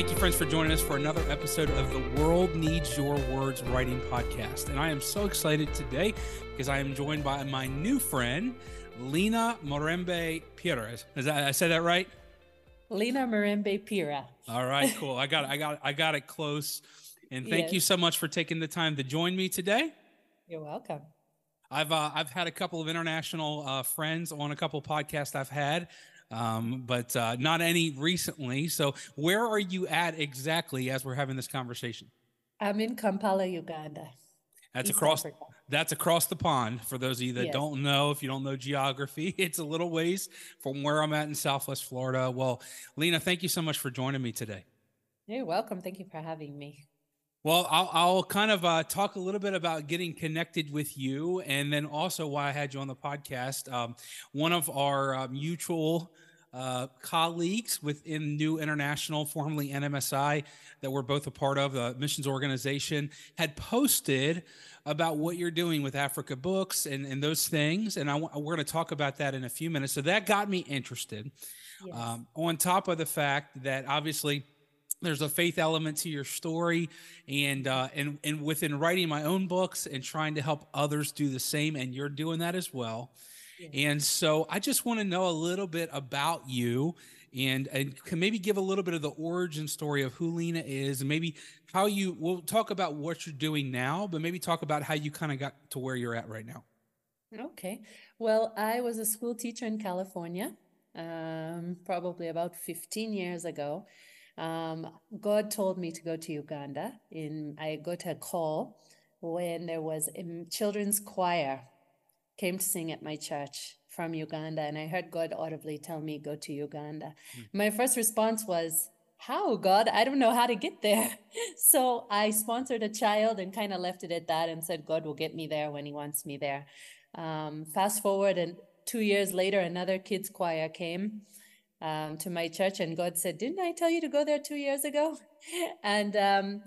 Thank you, friends, for joining us for another episode of the World Needs Your Words Writing Podcast. And I am so excited today because I am joined by my new friend, Lena Morembe Pires. Is that I said that right? Lena Morembe Pira. All right, cool. I got I got I got it close. And thank yes. you so much for taking the time to join me today. You're welcome. I've uh, I've had a couple of international uh, friends on a couple podcasts I've had, um, but uh, not any recently. So, where are you at exactly as we're having this conversation? I'm in Kampala, Uganda. That's East across. Africa. That's across the pond. For those of you that yes. don't know, if you don't know geography, it's a little ways from where I'm at in Southwest Florida. Well, Lena, thank you so much for joining me today. You're welcome. Thank you for having me. Well, I'll, I'll kind of uh, talk a little bit about getting connected with you, and then also why I had you on the podcast. Um, one of our uh, mutual uh, colleagues within New International, formerly NMSI, that we're both a part of, the missions organization, had posted about what you're doing with Africa Books and, and those things. And I, we're going to talk about that in a few minutes. So that got me interested. Yes. Um, on top of the fact that obviously, there's a faith element to your story and uh, and and within writing my own books and trying to help others do the same and you're doing that as well and so I just want to know a little bit about you and and can maybe give a little bit of the origin story of who lena is and maybe how you we'll talk about what you're doing now, but maybe talk about how you kind of got to where you're at right now. Okay. Well, I was a school teacher in California, um, probably about 15 years ago. Um, God told me to go to Uganda. In I got a call when there was a children's choir came to sing at my church from Uganda, and I heard God audibly tell me, Go to Uganda. Mm. My first response was, How, God? I don't know how to get there. so I sponsored a child and kind of left it at that and said, God will get me there when He wants me there. Um, fast forward, and two years later, another kids' choir came. Um, to my church, and God said, Didn't I tell you to go there two years ago? and um,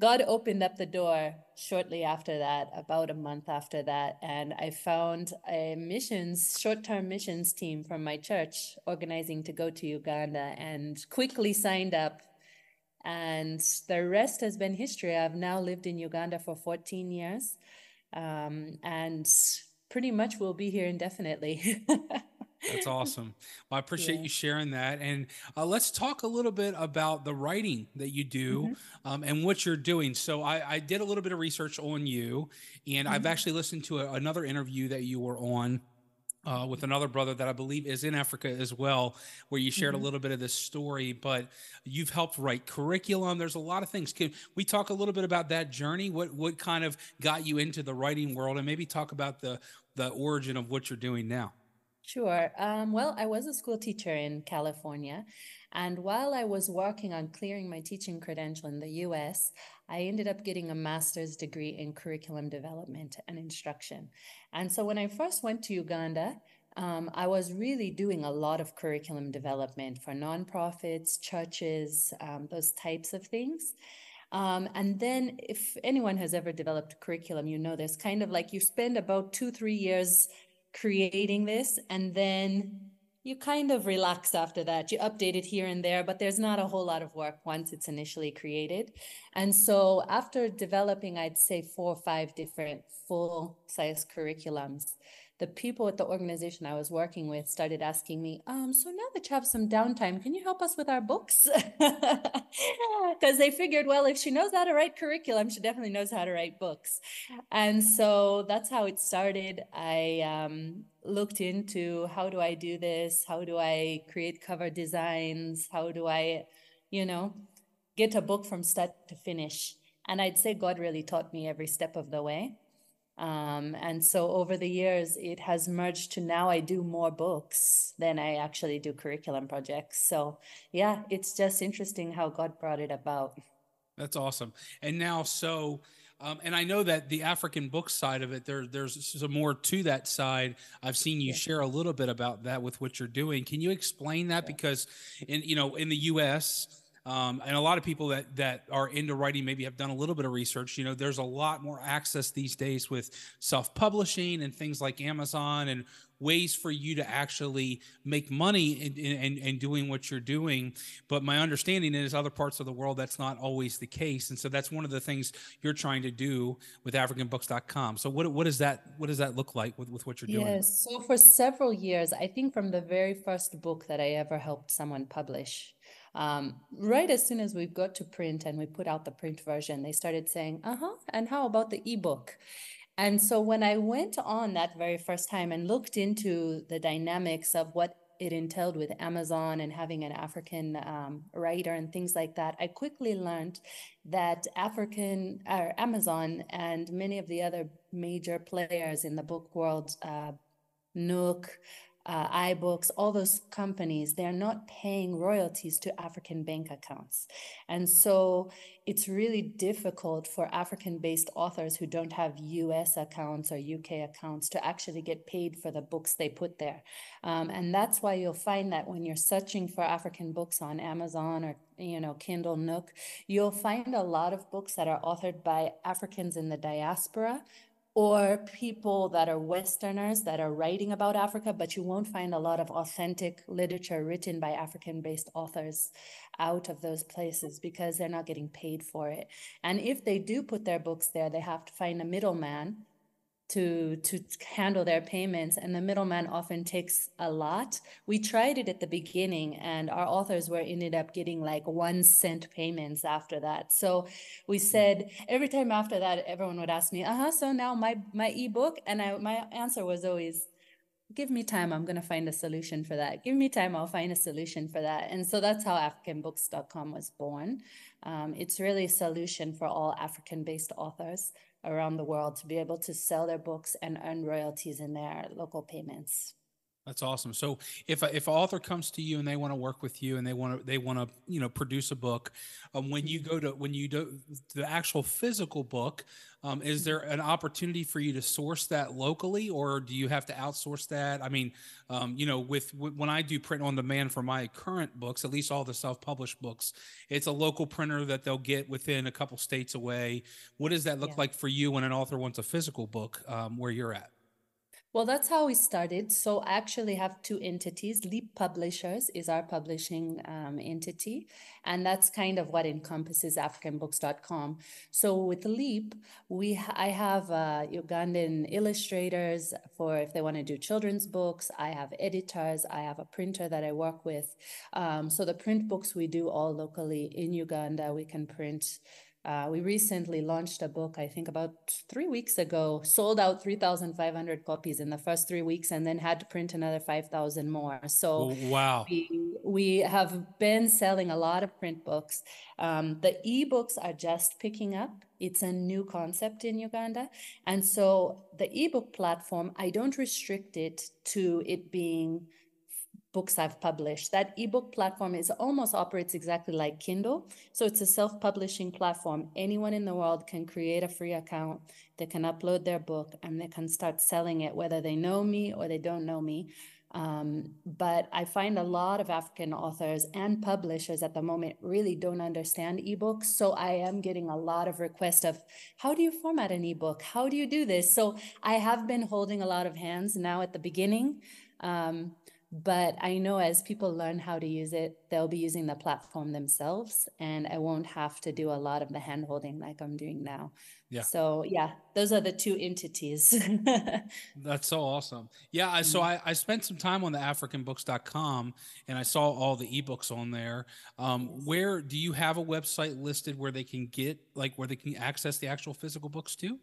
God opened up the door shortly after that, about a month after that, and I found a missions, short term missions team from my church organizing to go to Uganda and quickly signed up. And the rest has been history. I've now lived in Uganda for 14 years um, and pretty much will be here indefinitely. That's awesome. Well, I appreciate yeah. you sharing that. And uh, let's talk a little bit about the writing that you do mm-hmm. um, and what you're doing. So, I, I, did a little bit of research on you, and mm-hmm. I've actually listened to a, another interview that you were on. Uh, with another brother that I believe is in Africa as well, where you shared mm-hmm. a little bit of this story, but you've helped write curriculum. There's a lot of things. Can we talk a little bit about that journey? What what kind of got you into the writing world, and maybe talk about the the origin of what you're doing now? Sure. Um, well, I was a school teacher in California. And while I was working on clearing my teaching credential in the US, I ended up getting a master's degree in curriculum development and instruction. And so when I first went to Uganda, um, I was really doing a lot of curriculum development for nonprofits, churches, um, those types of things. Um, and then, if anyone has ever developed curriculum, you know this kind of like you spend about two, three years creating this and then you kind of relax after that. You update it here and there, but there's not a whole lot of work once it's initially created. And so after developing, I'd say four or five different full size curriculums, the people at the organization I was working with started asking me, um, so now that you have some downtime, can you help us with our books? Because they figured, well, if she knows how to write curriculum, she definitely knows how to write books. And so that's how it started. I um, looked into how do I do this? How do I create cover designs? How do I, you know, get a book from start to finish? And I'd say God really taught me every step of the way. Um, and so over the years, it has merged to now I do more books than I actually do curriculum projects. So yeah, it's just interesting how God brought it about. That's awesome. And now, so, um, and I know that the African book side of it, there, there's some more to that side. I've seen you yeah. share a little bit about that with what you're doing. Can you explain that? Yeah. Because in, you know, in the U.S., um, and a lot of people that that are into writing maybe have done a little bit of research. You know, there's a lot more access these days with self-publishing and things like Amazon and ways for you to actually make money in, in, in, doing what you're doing. But my understanding is other parts of the world, that's not always the case. And so that's one of the things you're trying to do with AfricanBooks.com. So what, what does that, what does that look like with, with what you're doing? Yes. So for several years, I think from the very first book that I ever helped someone publish, um, right as soon as we got to print and we put out the print version, they started saying, uh huh, and how about the ebook? And so when I went on that very first time and looked into the dynamics of what it entailed with Amazon and having an African um, writer and things like that, I quickly learned that African or Amazon and many of the other major players in the book world, uh, Nook, uh, iBooks, all those companies, they're not paying royalties to African bank accounts. And so it's really difficult for African based authors who don't have US accounts or UK accounts to actually get paid for the books they put there. Um, and that's why you'll find that when you're searching for African books on Amazon or you know Kindle Nook, you'll find a lot of books that are authored by Africans in the diaspora or people that are Westerners that are writing about Africa, but you won't find a lot of authentic literature written by African based authors out of those places because they're not getting paid for it. And if they do put their books there, they have to find a middleman to to handle their payments and the middleman often takes a lot. We tried it at the beginning and our authors were ended up getting like one cent payments after that. So we hmm. said every time after that everyone would ask me uh-huh so now my my ebook? And I, my answer was always give me time i'm going to find a solution for that. Give me time i'll find a solution for that. And so that's how africanbooks.com was born. Um, it's really a solution for all african based authors around the world to be able to sell their books and earn royalties in their local payments. That's awesome. So if a, if an author comes to you and they want to work with you and they want to they want to you know produce a book, um, when you go to when you do the actual physical book, um, is there an opportunity for you to source that locally, or do you have to outsource that? I mean, um, you know, with, when I do print on demand for my current books, at least all the self published books, it's a local printer that they'll get within a couple states away. What does that look yeah. like for you when an author wants a physical book um, where you're at? Well, that's how we started. So I actually have two entities. Leap Publishers is our publishing um, entity, and that's kind of what encompasses AfricanBooks.com. So with Leap, we I have uh, Ugandan illustrators for if they want to do children's books. I have editors. I have a printer that I work with. Um, so the print books we do all locally in Uganda. We can print uh, we recently launched a book, I think about three weeks ago, sold out 3,500 copies in the first three weeks, and then had to print another 5,000 more. So, wow. We, we have been selling a lot of print books. Um, the ebooks are just picking up. It's a new concept in Uganda. And so, the ebook platform, I don't restrict it to it being books I've published. That ebook platform is almost operates exactly like Kindle. So it's a self-publishing platform. Anyone in the world can create a free account. They can upload their book and they can start selling it, whether they know me or they don't know me. Um, but I find a lot of African authors and publishers at the moment really don't understand ebooks. So I am getting a lot of requests of how do you format an ebook? How do you do this? So I have been holding a lot of hands now at the beginning. Um, but I know as people learn how to use it, they'll be using the platform themselves, and I won't have to do a lot of the hand holding like I'm doing now. Yeah. So yeah, those are the two entities. That's so awesome. Yeah. I, so mm-hmm. I, I spent some time on the AfricanBooks.com and I saw all the ebooks on there. Um, where do you have a website listed where they can get like where they can access the actual physical books too?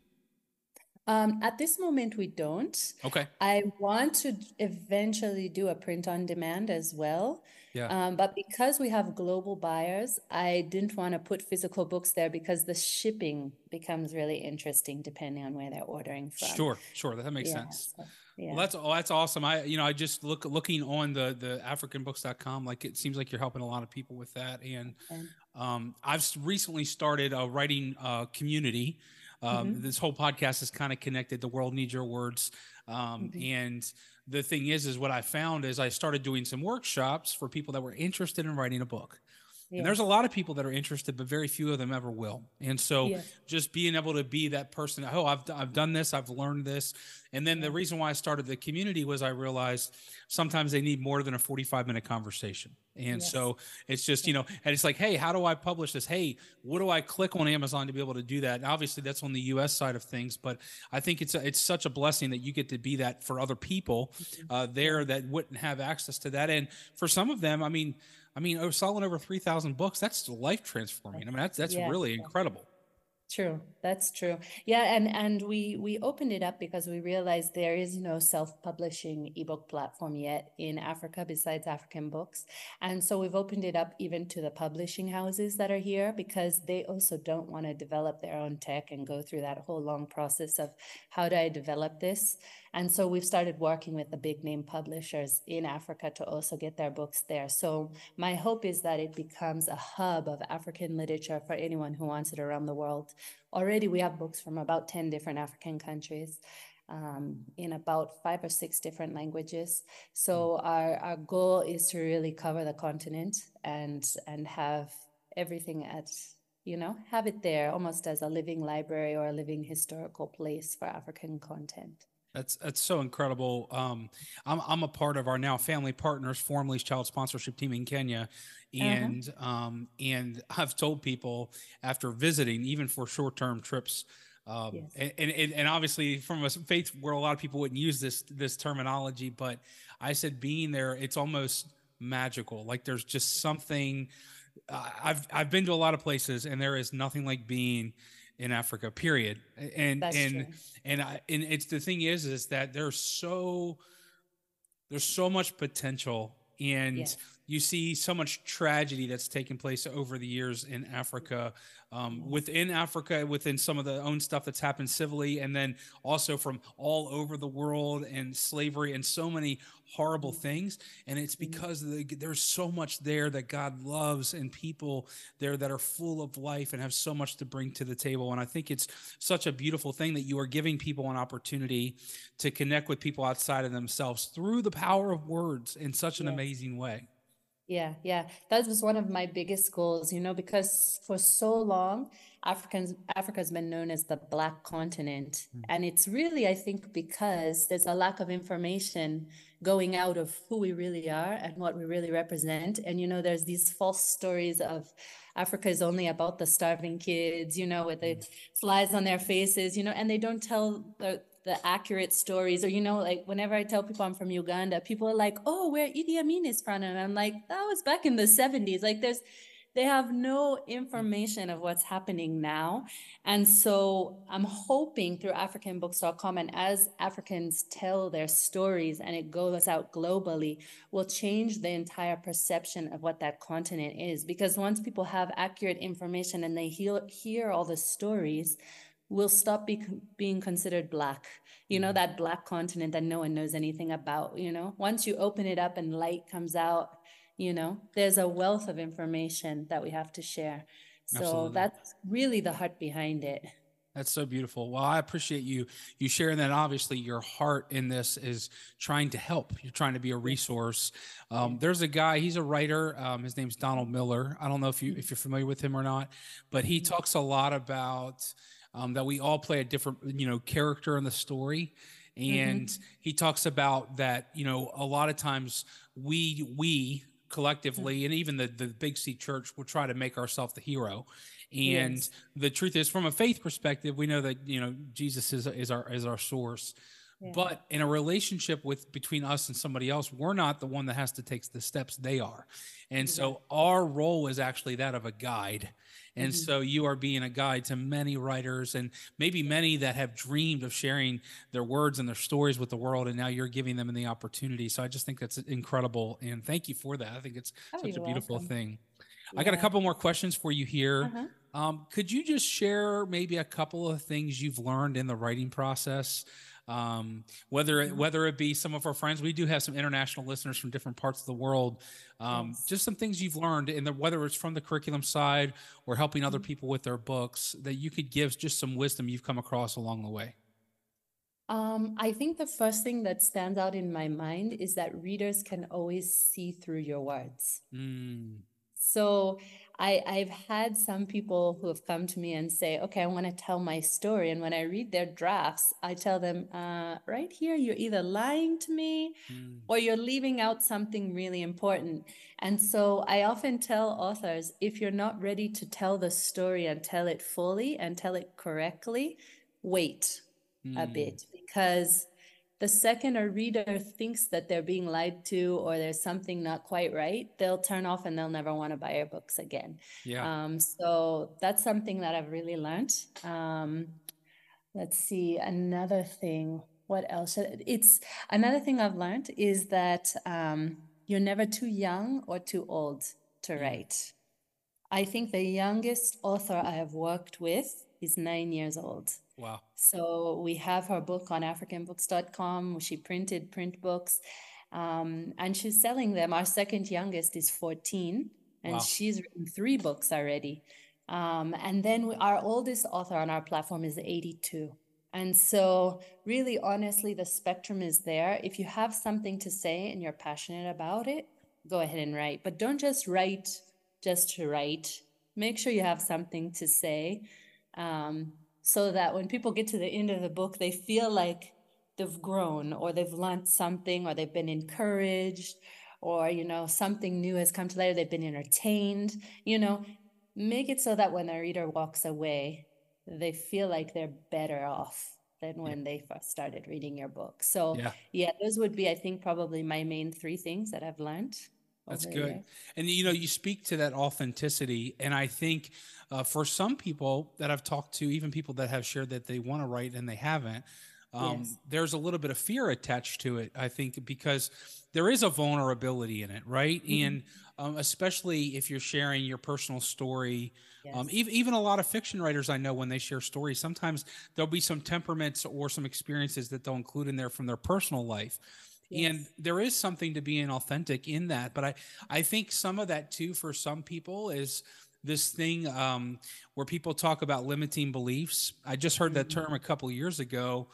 Um, at this moment, we don't. Okay. I want to eventually do a print on demand as well. Yeah. Um, but because we have global buyers, I didn't want to put physical books there because the shipping becomes really interesting depending on where they're ordering from. Sure, sure, that makes yeah, sense. So, yeah. Well, that's oh, that's awesome. I you know I just look looking on the the AfricanBooks.com like it seems like you're helping a lot of people with that, and um, I've recently started a writing uh, community um, mm-hmm. This whole podcast is kind of connected. The world needs your words. Um, mm-hmm. And the thing is, is what I found is I started doing some workshops for people that were interested in writing a book. And there's a lot of people that are interested, but very few of them ever will. And so just being able to be that person, oh, I've, I've done this, I've learned this. And then the reason why I started the community was I realized sometimes they need more than a 45 minute conversation. And yes. so it's just, you know, and it's like, hey, how do I publish this? Hey, what do I click on Amazon to be able to do that? And obviously that's on the US side of things, but I think it's a, it's such a blessing that you get to be that for other people mm-hmm. uh, there that wouldn't have access to that. And for some of them, I mean, I mean, oh, selling over 3,000 books, that's life transforming. I mean, that's, that's yeah. really incredible. True. That's true. Yeah, and and we we opened it up because we realized there is no self-publishing ebook platform yet in Africa besides African Books. And so we've opened it up even to the publishing houses that are here because they also don't want to develop their own tech and go through that whole long process of how do I develop this? And so we've started working with the big name publishers in Africa to also get their books there. So my hope is that it becomes a hub of African literature for anyone who wants it around the world. Already we have books from about 10 different African countries. Um, in about five or six different languages. So our, our goal is to really cover the continent and and have everything at you know have it there almost as a living library or a living historical place for African content. That's that's so incredible. Um, I'm I'm a part of our now family partners, formerly child sponsorship team in Kenya, uh-huh. and uh-huh. um, and I've told people after visiting, even for short term trips, um, yes. and, and and obviously from a faith where a lot of people wouldn't use this this terminology, but I said being there, it's almost magical. Like there's just something. Uh, I've I've been to a lot of places, and there is nothing like being in Africa, period. And That's and true. and I and it's the thing is is that there's so there's so much potential and yes you see so much tragedy that's taken place over the years in Africa, um, within Africa, within some of the own stuff that's happened civilly, and then also from all over the world and slavery and so many horrible things. And it's mm-hmm. because the, there's so much there that God loves and people there that are full of life and have so much to bring to the table. And I think it's such a beautiful thing that you are giving people an opportunity to connect with people outside of themselves through the power of words in such an amazing way. Yeah, yeah. That was one of my biggest goals, you know, because for so long, Africans Africa's been known as the black continent. Mm. And it's really, I think, because there's a lack of information going out of who we really are and what we really represent. And you know, there's these false stories of Africa is only about the starving kids, you know, with the mm. flies on their faces, you know, and they don't tell the the accurate stories or you know like whenever i tell people i'm from uganda people are like oh where idi amin is from and i'm like that was back in the 70s like there's they have no information of what's happening now. And so i'm hoping through africanbooks.com and as africans tell their stories and it goes out globally will change the entire perception of what that continent is. Because once people have accurate information and they hear, hear all the stories will stop be, being considered black you know mm-hmm. that black continent that no one knows anything about you know once you open it up and light comes out you know there's a wealth of information that we have to share so Absolutely. that's really the heart behind it that's so beautiful. Well, I appreciate you you sharing that. Obviously, your heart in this is trying to help. You're trying to be a resource. Um, there's a guy. He's a writer. Um, his name's Donald Miller. I don't know if you if you're familiar with him or not, but he mm-hmm. talks a lot about um, that we all play a different, you know, character in the story. And mm-hmm. he talks about that, you know, a lot of times we, we collectively, mm-hmm. and even the, the Big C church will try to make ourselves the hero. And yes. the truth is, from a faith perspective, we know that, you know, Jesus is, is our, is our source. Yeah. But in a relationship with between us and somebody else, we're not the one that has to take the steps they are. And so our role is actually that of a guide. And mm-hmm. so you are being a guide to many writers and maybe many that have dreamed of sharing their words and their stories with the world. And now you're giving them the opportunity. So I just think that's incredible. And thank you for that. I think it's oh, such a beautiful welcome. thing. Yeah. I got a couple more questions for you here. Uh-huh. Um, could you just share maybe a couple of things you've learned in the writing process? Um, whether it, whether it be some of our friends, we do have some international listeners from different parts of the world. Um, yes. Just some things you've learned, in the whether it's from the curriculum side or helping other mm-hmm. people with their books, that you could give just some wisdom you've come across along the way. Um, I think the first thing that stands out in my mind is that readers can always see through your words. Mm. So I, I've had some people who have come to me and say, okay, I want to tell my story. And when I read their drafts, I tell them, uh, right here, you're either lying to me mm. or you're leaving out something really important. And so I often tell authors, if you're not ready to tell the story and tell it fully and tell it correctly, wait mm. a bit because the second a reader thinks that they're being lied to or there's something not quite right, they'll turn off and they'll never want to buy your books again. Yeah. Um, so that's something that I've really learned. Um, let's see another thing. What else? It's another thing I've learned is that um, you're never too young or too old to mm. write. I think the youngest author I have worked with is nine years old. Wow. So we have her book on africanbooks.com. She printed print books um, and she's selling them. Our second youngest is 14 and wow. she's written three books already. Um, and then we, our oldest author on our platform is 82. And so, really, honestly, the spectrum is there. If you have something to say and you're passionate about it, go ahead and write. But don't just write just to write. Make sure you have something to say um, so that when people get to the end of the book, they feel like they've grown or they've learned something or they've been encouraged or, you know, something new has come to light or they've been entertained, you know, make it so that when the reader walks away, they feel like they're better off than when they first started reading your book. So, yeah. yeah, those would be, I think, probably my main three things that I've learned. That's good. And you know, you speak to that authenticity. And I think uh, for some people that I've talked to, even people that have shared that they want to write and they haven't, um, yes. there's a little bit of fear attached to it, I think, because there is a vulnerability in it, right? Mm-hmm. And um, especially if you're sharing your personal story. Um, yes. Um, even, even a lot of fiction writers I know when they share stories, sometimes there'll be some temperaments or some experiences that they'll include in there from their personal life. Yes. And there is something to being authentic in that. But I, I think some of that too, for some people, is this thing um, where people talk about limiting beliefs. I just heard that term a mm-hmm. couple years ago.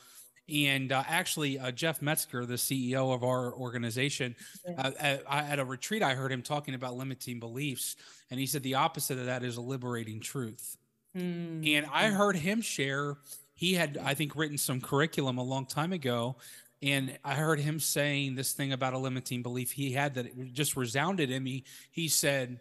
And uh, actually, uh, Jeff Metzger, the CEO of our organization, uh, at, at, a retreat, I heard him talking about limiting beliefs. And he said the opposite of that is a liberating truth. Mm. And I heard him share, he had, I think, written some curriculum a long time ago and I heard him saying this thing about a limiting belief he had that it just resounded in me. He said,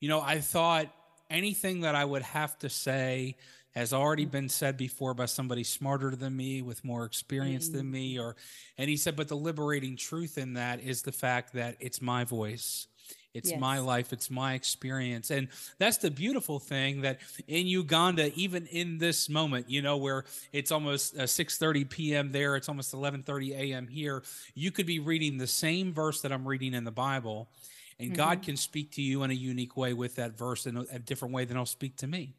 You know, I thought anything that I would have to say has already been said before by somebody smarter than me with more experience mm-hmm. than me or and he said but the liberating truth in that is the fact that it's my voice it's yes. my life, it's my experience. And that's the beautiful thing that in Uganda, even in this moment, you know, where it's almost uh, 6:30 p.m. there, it's almost 11:30 a.m. here, you could be reading the same verse that I'm reading in the Bible and mm-hmm. God can speak to you in a unique way with that verse in a, a different way than He'll speak to me.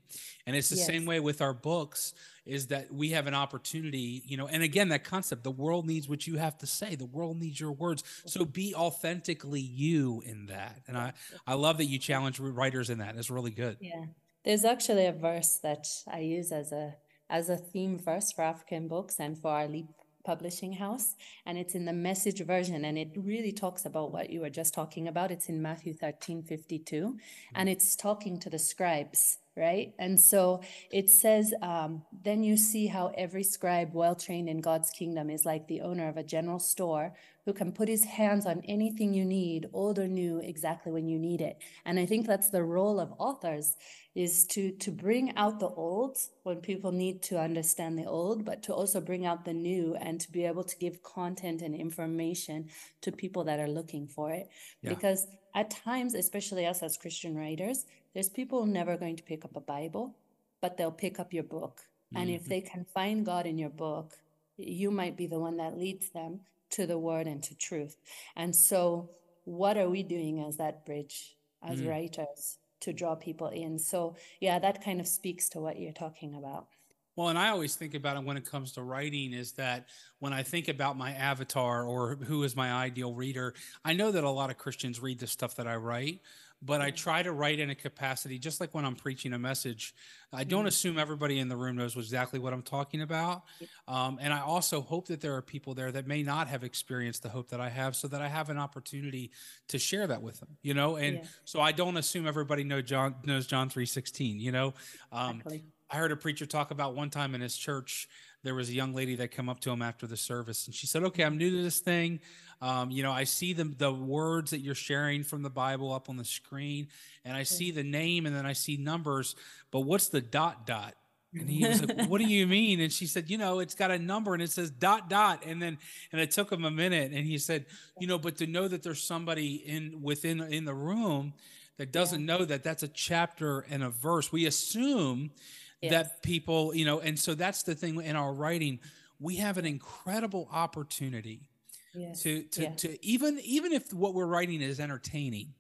And it's the yes. same way with our books is that we have an opportunity, you know, and again, that concept, the world needs what you have to say. The world needs your words. So be authentically you in that. And I, I love that you challenge writers in that. It's really good. Yeah. There's actually a verse that I use as a, as a theme verse for African books and for our Leap publishing house and it's in the message version and it really talks about what you were just talking about it's in matthew 13 52 and it's talking to the scribes right? And so it says, um, then you see how every scribe well trained in God's kingdom is like the owner of a general store who can put his hands on anything you need, old or new, exactly when you need it. And I think that's the role of authors is to to bring out the old when people need to understand the old, but to also bring out the new and to be able to give content and information to people that are looking for it. Yeah. Because at times, especially us as Christian writers, there's people never going to pick up a Bible, but they'll pick up your book. Mm-hmm. And if mm-hmm. they can find God in your book, you might be the one that leads them to the word and to truth. And so, what are we doing as that bridge, as mm-hmm. writers, to draw people in? So, yeah, that kind of speaks to what you're talking about. Well, and I always think about it when it comes to writing is that when I think about my avatar or who is my ideal reader, I know that a lot of Christians read the stuff that I write, but I try to write in a capacity, just like when I'm preaching a message. I don't mm-hmm. assume everybody in the room knows exactly what I'm talking about. Um, and I also hope that there are people there that may not have experienced the hope that I have so that I have an opportunity to share that with them, you know? And yeah. so I don't assume everybody know John knows John 316, you know? Um, exactly. I heard a preacher talk about one time in his church. There was a young lady that came up to him after the service, and she said, "Okay, I'm new to this thing. Um, you know, I see the the words that you're sharing from the Bible up on the screen, and I see the name, and then I see numbers. But what's the dot dot?" And he was like, "What do you mean?" And she said, "You know, it's got a number and it says dot dot." And then, and it took him a minute, and he said, "You know, but to know that there's somebody in within in the room that doesn't yeah. know that that's a chapter and a verse, we assume." Yes. that people, you know, and so that's the thing in our writing. We have an incredible opportunity yes. to to yes. to even even if what we're writing is entertaining.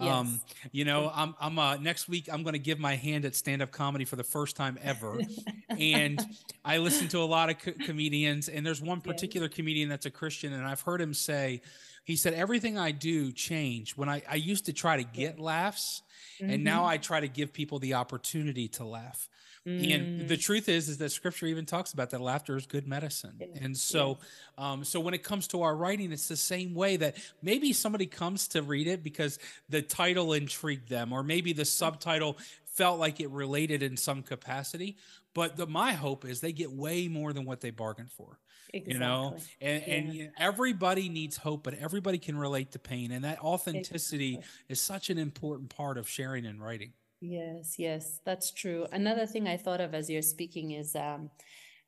Yes. Um, you know, I'm I'm uh next week I'm going to give my hand at stand up comedy for the first time ever. and I listen to a lot of co- comedians and there's one particular comedian that's a Christian and I've heard him say he said everything I do changed when I I used to try to get laughs mm-hmm. and now I try to give people the opportunity to laugh. Mm. And the truth is, is that scripture even talks about that laughter is good medicine. And so, um, so when it comes to our writing, it's the same way that maybe somebody comes to read it because the title intrigued them, or maybe the subtitle felt like it related in some capacity. But the, my hope is they get way more than what they bargained for. Exactly. You know, and, yeah. and you know, everybody needs hope, but everybody can relate to pain. And that authenticity exactly. is such an important part of sharing and writing. Yes, yes, that's true. Another thing I thought of as you're speaking is um,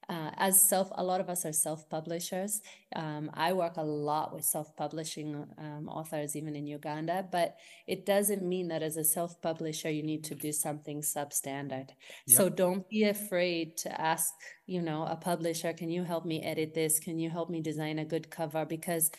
uh, as self, a lot of us are self publishers. Um, I work a lot with self publishing um, authors, even in Uganda, but it doesn't mean that as a self publisher, you need to do something substandard. Yep. So don't be afraid to ask, you know, a publisher, can you help me edit this? Can you help me design a good cover? Because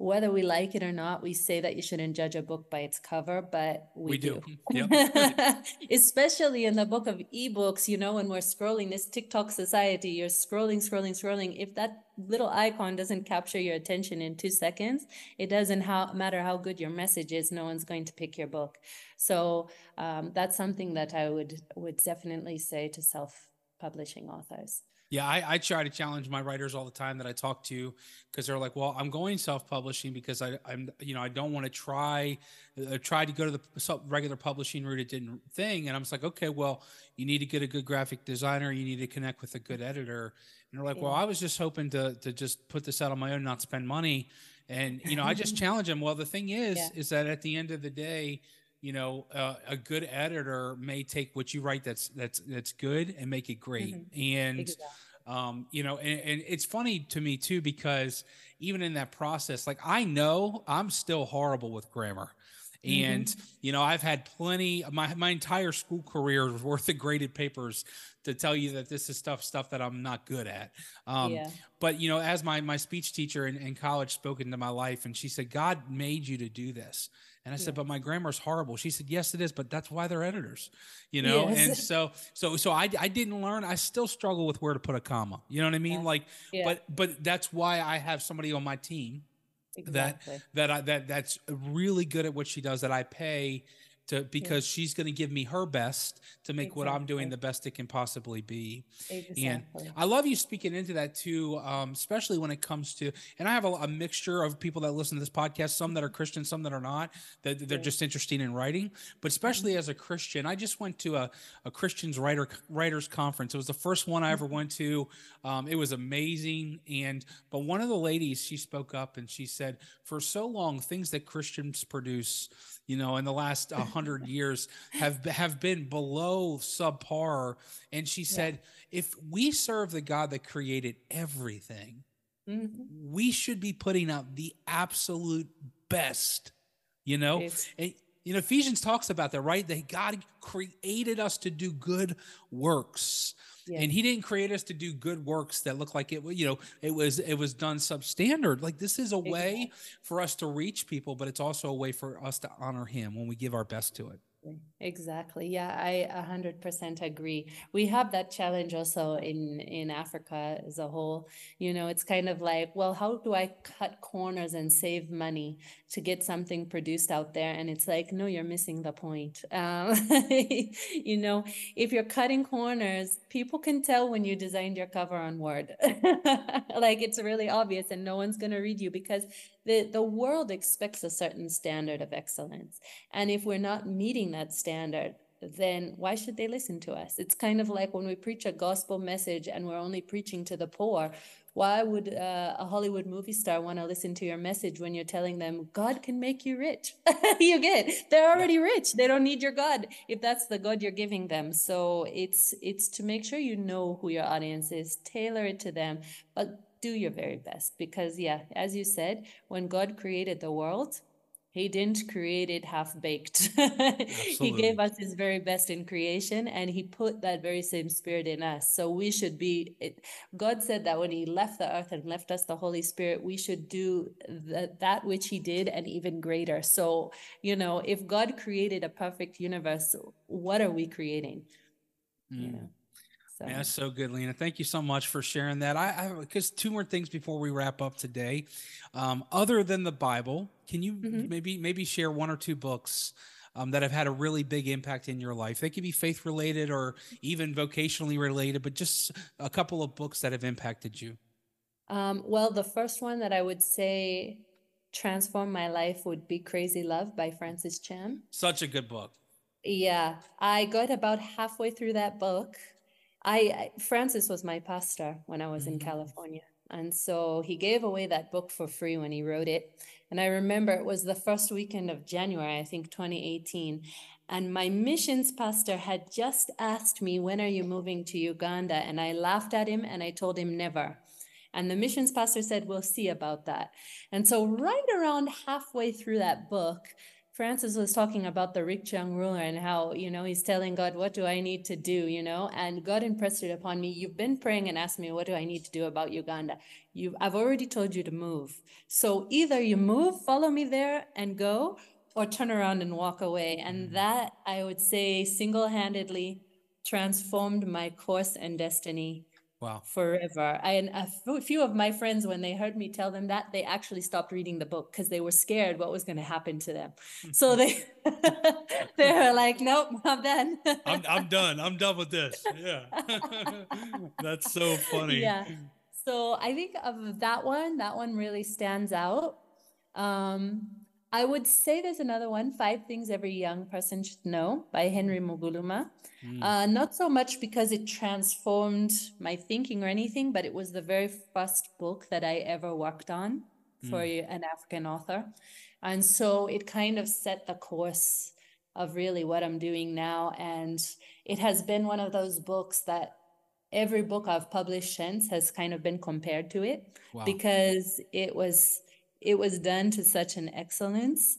whether we like it or not, we say that you shouldn't judge a book by its cover, but we, we do. do. Yep. Especially in the book of ebooks, you know, when we're scrolling this TikTok society, you're scrolling, scrolling, scrolling. If that little icon doesn't capture your attention in two seconds, it doesn't how, matter how good your message is, no one's going to pick your book. So um, that's something that I would would definitely say to self-publishing authors. Yeah, I, I, try to challenge my writers all the time that I talk to because they're like, "Well, I'm going self-publishing because I, am you know, I don't want to try, uh, try to go to the regular publishing route. It didn't thing." And I'm just like, "Okay, well, you need to get a good graphic designer. You need to connect with a good editor." And they're like. "Well, I was just hoping to to just put this out on my own, not spend money." And you know, I just challenge them. Well, the thing is, yeah. is that at the end of the day, you know uh, a good editor may take what you write that's that's that's good and make it great mm-hmm. and exactly. um you know and, and it's funny to me too because even in that process like i know i'm still horrible with grammar and mm-hmm. you know i've had plenty my my entire school career worth of graded papers to tell you that this is stuff stuff that i'm not good at um, yeah. but you know as my my speech teacher in, in college spoke into my life and she said god made you to do this and I said, but my grammar's horrible. She said, yes, it is, but that's why they're editors, you know? Yes. And so, so, so I, I didn't learn, I still struggle with where to put a comma, you know what I mean? Yeah. Like, yeah. but, but that's why I have somebody on my team exactly. that, that I, that, that's really good at what she does that I pay to because yeah. she's going to give me her best to make exactly. what I'm doing the best it can possibly be. Exactly. And I love you speaking into that too, um, especially when it comes to. And I have a, a, mixture of people that listen to this podcast, some that are Christian, some that are not. That they're yeah. just interested in writing, but especially mm-hmm. as a Christian, I just went to a, a Christians writer writers conference. It was the first one I ever mm-hmm. went to. Um, it was amazing, and but one of the ladies she spoke up and she said, for so long, things that Christians produce you know, in the last hundred years have have been below subpar. And she said, yeah. if we serve the God that created everything, mm-hmm. we should be putting out the absolute best. You know, and, you know, Ephesians talks about that, right? That God created us to do good works. Yeah. And he didn't create us to do good works that look like it, you know, it was it was done substandard. Like this is a way for us to reach people, but it's also a way for us to honor him when we give our best to it. Exactly. Yeah, I 100% agree. We have that challenge also in in Africa as a whole. You know, it's kind of like, well, how do I cut corners and save money to get something produced out there? And it's like, no, you're missing the point. Um, you know, if you're cutting corners, people can tell when you designed your cover on Word. like it's really obvious and no one's going to read you because the, the world expects a certain standard of excellence. And if we're not meeting that standard, then why should they listen to us? It's kind of like when we preach a gospel message and we're only preaching to the poor. Why would uh, a Hollywood movie star want to listen to your message when you're telling them God can make you rich? you get they're already rich. They don't need your God if that's the God you're giving them. So it's it's to make sure you know who your audience is, tailor it to them, but do your very best because yeah as you said when god created the world he didn't create it half baked he gave us his very best in creation and he put that very same spirit in us. So we should be it, god said that when he left the earth and left us the holy spirit we should do the, that which he did and even greater. So you know if god created a perfect universe what are we creating? Mm. you know so. Yeah, that's so good, Lena. Thank you so much for sharing that. I, have because two more things before we wrap up today. Um, other than the Bible, can you mm-hmm. maybe maybe share one or two books um, that have had a really big impact in your life? They could be faith related or even vocationally related, but just a couple of books that have impacted you. Um, well, the first one that I would say transformed my life would be Crazy Love by Francis Chan. Such a good book. Yeah, I got about halfway through that book I, Francis was my pastor when I was mm-hmm. in California. And so he gave away that book for free when he wrote it. And I remember it was the first weekend of January, I think 2018. And my missions pastor had just asked me, When are you moving to Uganda? And I laughed at him and I told him never. And the missions pastor said, We'll see about that. And so, right around halfway through that book, Francis was talking about the rich young ruler and how, you know, he's telling God, what do I need to do, you know? And God impressed it upon me. You've been praying and asked me, what do I need to do about Uganda? You I've already told you to move. So either you move, follow me there and go, or turn around and walk away. And mm. that I would say single-handedly transformed my course and destiny Wow. Forever. And a few of my friends, when they heard me tell them that, they actually stopped reading the book because they were scared what was going to happen to them. So they they were like, "Nope, I'm done. I'm I'm done. I'm done with this." Yeah. That's so funny. Yeah. So I think of that one. That one really stands out. Um, I would say there's another one, Five Things Every Young Person Should Know by Henry Muguluma. Mm. Uh, not so much because it transformed my thinking or anything, but it was the very first book that I ever worked on for mm. an African author. And so it kind of set the course of really what I'm doing now. And it has been one of those books that every book I've published since has kind of been compared to it wow. because it was it was done to such an excellence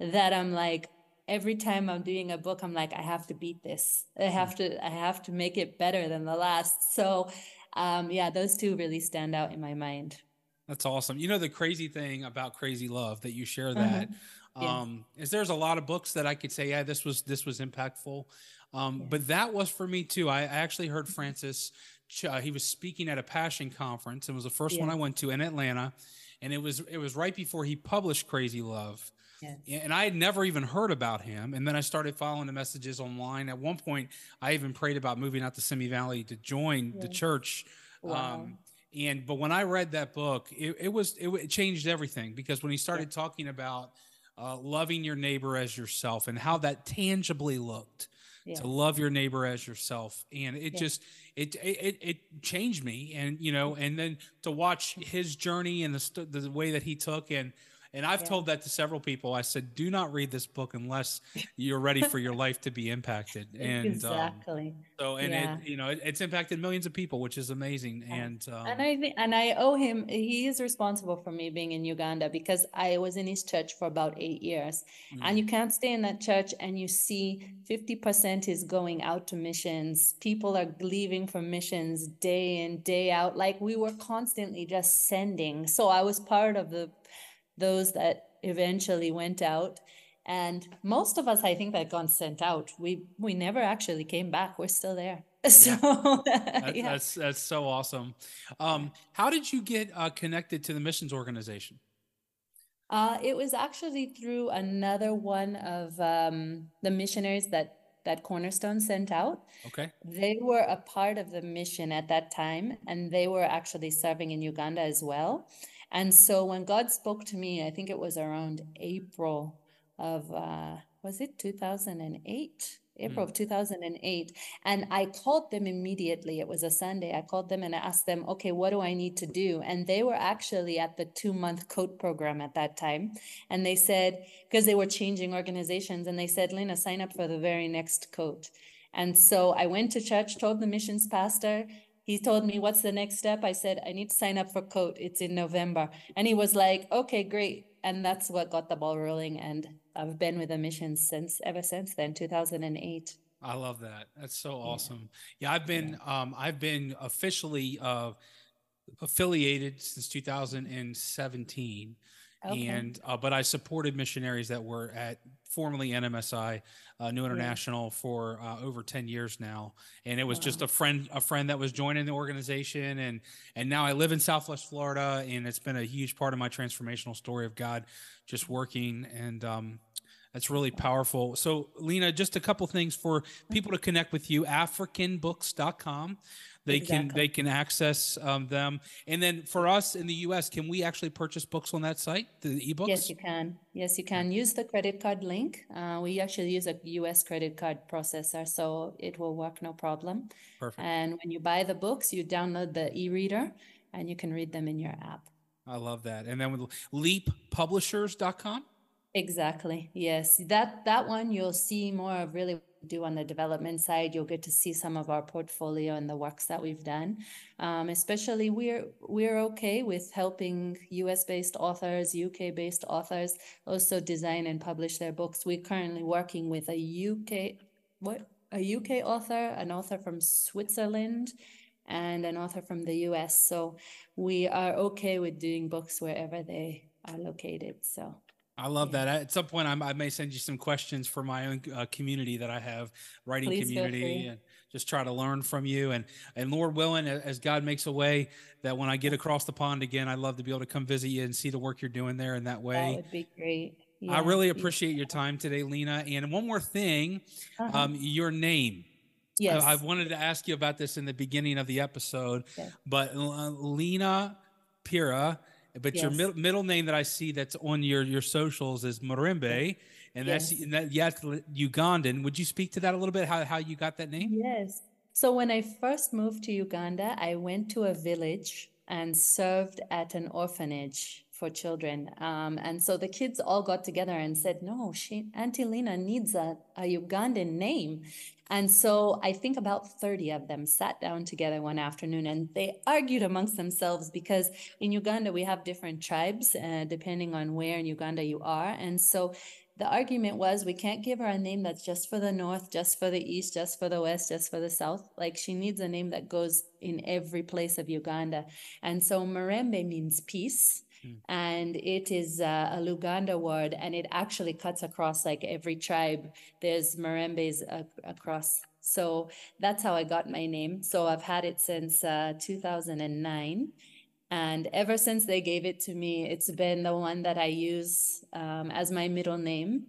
that I'm like, every time I'm doing a book, I'm like, I have to beat this. I hmm. have to, I have to make it better than the last. So, um, yeah, those two really stand out in my mind. That's awesome. You know, the crazy thing about Crazy Love that you share that mm-hmm. yeah. um, is there's a lot of books that I could say, yeah, this was this was impactful. Um, yeah. But that was for me too. I, I actually heard Francis. Uh, he was speaking at a Passion conference. It was the first yeah. one I went to in Atlanta, and it was it was right before he published Crazy Love. Yes. And I had never even heard about him. And then I started following the messages online. At one point, I even prayed about moving out to Simi Valley to join yes. the church. Wow. Um, and but when I read that book, it, it was it, it, changed everything because when he started yeah. talking about uh, loving your neighbor as yourself and how that tangibly looked to love your neighbor as yourself, and it just it, it it changed me, and you know, and then to watch his journey and the the way that he took and and I've yeah. told that to several people. I said, do not read this book unless you're ready for your life to be impacted. And um, exactly. Um, so, and yeah. it, you know, it, it's impacted millions of people, which is amazing. Yeah. And, um, and I think, and I owe him, he is responsible for me being in Uganda because I was in his church for about eight years mm-hmm. and you can't stay in that church and you see 50% is going out to missions. People are leaving for missions day in, day out. Like we were constantly just sending. So I was part of the those that eventually went out. And most of us, I think, that got sent out, we we never actually came back. We're still there. So yeah. That, yeah. that's that's so awesome. Um, how did you get uh, connected to the missions organization? Uh, it was actually through another one of um, the missionaries that that Cornerstone sent out. Okay. They were a part of the mission at that time, and they were actually serving in Uganda as well. And so when God spoke to me, I think it was around April of uh, was it 2008? April mm. of 2008. And I called them immediately. It was a Sunday. I called them and I asked them, okay, what do I need to do? And they were actually at the two month coat program at that time. And they said, because they were changing organizations, and they said, Lena, sign up for the very next coat. And so I went to church, told the missions pastor, he told me what's the next step? I said i need to sign up for coat it's in november. And he was like okay great. And that's what got the ball rolling. And i've been with the mission since ever since then 2008 i love that. That's so awesome. Yeah, yeah i've been yeah. um i've been officially uh affiliated since 2017 Okay. And uh, but I supported missionaries that were at formerly NMSI, uh, New International, yeah. for uh, over ten years now. And it was wow. just a friend, a friend that was joining the organization, and and now I live in Southwest Florida, and it's been a huge part of my transformational story of God, just working and. Um, that's really powerful. So, Lena, just a couple things for people to connect with you. AfricanBooks.com they exactly. can they can access um, them. And then for us in the us can we actually purchase books on that site the ebooks? Yes you can. Yes you can. Use the credit card link. Uh, we actually use a us credit card processor so it will work no problem. Perfect. And when you buy the books you download the e-reader and you can read them in your app. I love that. And then with leappublishers.com exactly yes that that one you'll see more of really do on the development side. You'll get to see some of our portfolio and the works that we've done. Um, especially, we're we're okay with helping U.S.-based authors, UK-based authors also design and publish their books. We're currently working with a UK what a UK author, an author from Switzerland, and an author from the U.S. So we are okay with doing books wherever they are located. So I love that. At some point, I'm, i may send you some questions for my own uh, community that I have, writing Please community, and just try to learn from you. And and Lord willing, as God makes a way, that when I get across the pond again, I'd love to be able to come visit you and see the work you're doing there in that way. That would be great. Yeah. I really appreciate your time today, Lena. And one more thing, uh-huh. um, your name. Yes. I, I, wanted to ask you about this in the beginning of the episode, okay. but uh, Lena Pira but yes. your middle, middle name that I see that's on your your socials is Mirembe, and yes. that's and that yes Ugandan. Would you speak to that a little bit? How how you got that name? Yes. So when I first moved to Uganda, I went to a village and served at an orphanage for children. Um, and so the kids all got together and said, no, she, Auntie Lena needs a, a Ugandan name. And so I think about 30 of them sat down together one afternoon and they argued amongst themselves because in Uganda we have different tribes uh, depending on where in Uganda you are. And so the argument was we can't give her a name that's just for the north, just for the east, just for the west, just for the south. Like she needs a name that goes in every place of Uganda. And so Mirembe means peace. Mm. And it is uh, a Luganda word, and it actually cuts across like every tribe. There's Mirembes uh, across. So that's how I got my name. So I've had it since uh, 2009. And ever since they gave it to me, it's been the one that I use um, as my middle name.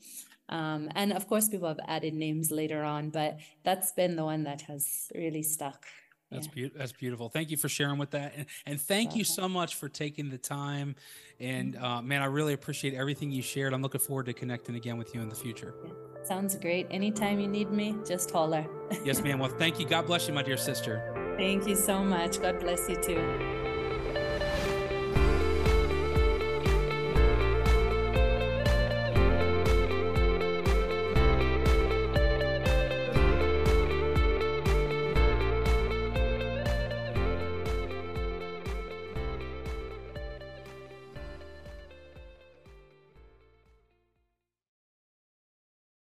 Um, and of course, people have added names later on, but that's been the one that has really stuck. That's yeah. beautiful. That's beautiful. Thank you for sharing with that, and, and thank you so much for taking the time. And mm-hmm. uh, man, I really appreciate everything you shared. I'm looking forward to connecting again with you in the future. Yeah. Sounds great. Anytime you need me, just holler. yes, ma'am. Well, thank you. God bless you, my dear sister. Thank you so much. God bless you too.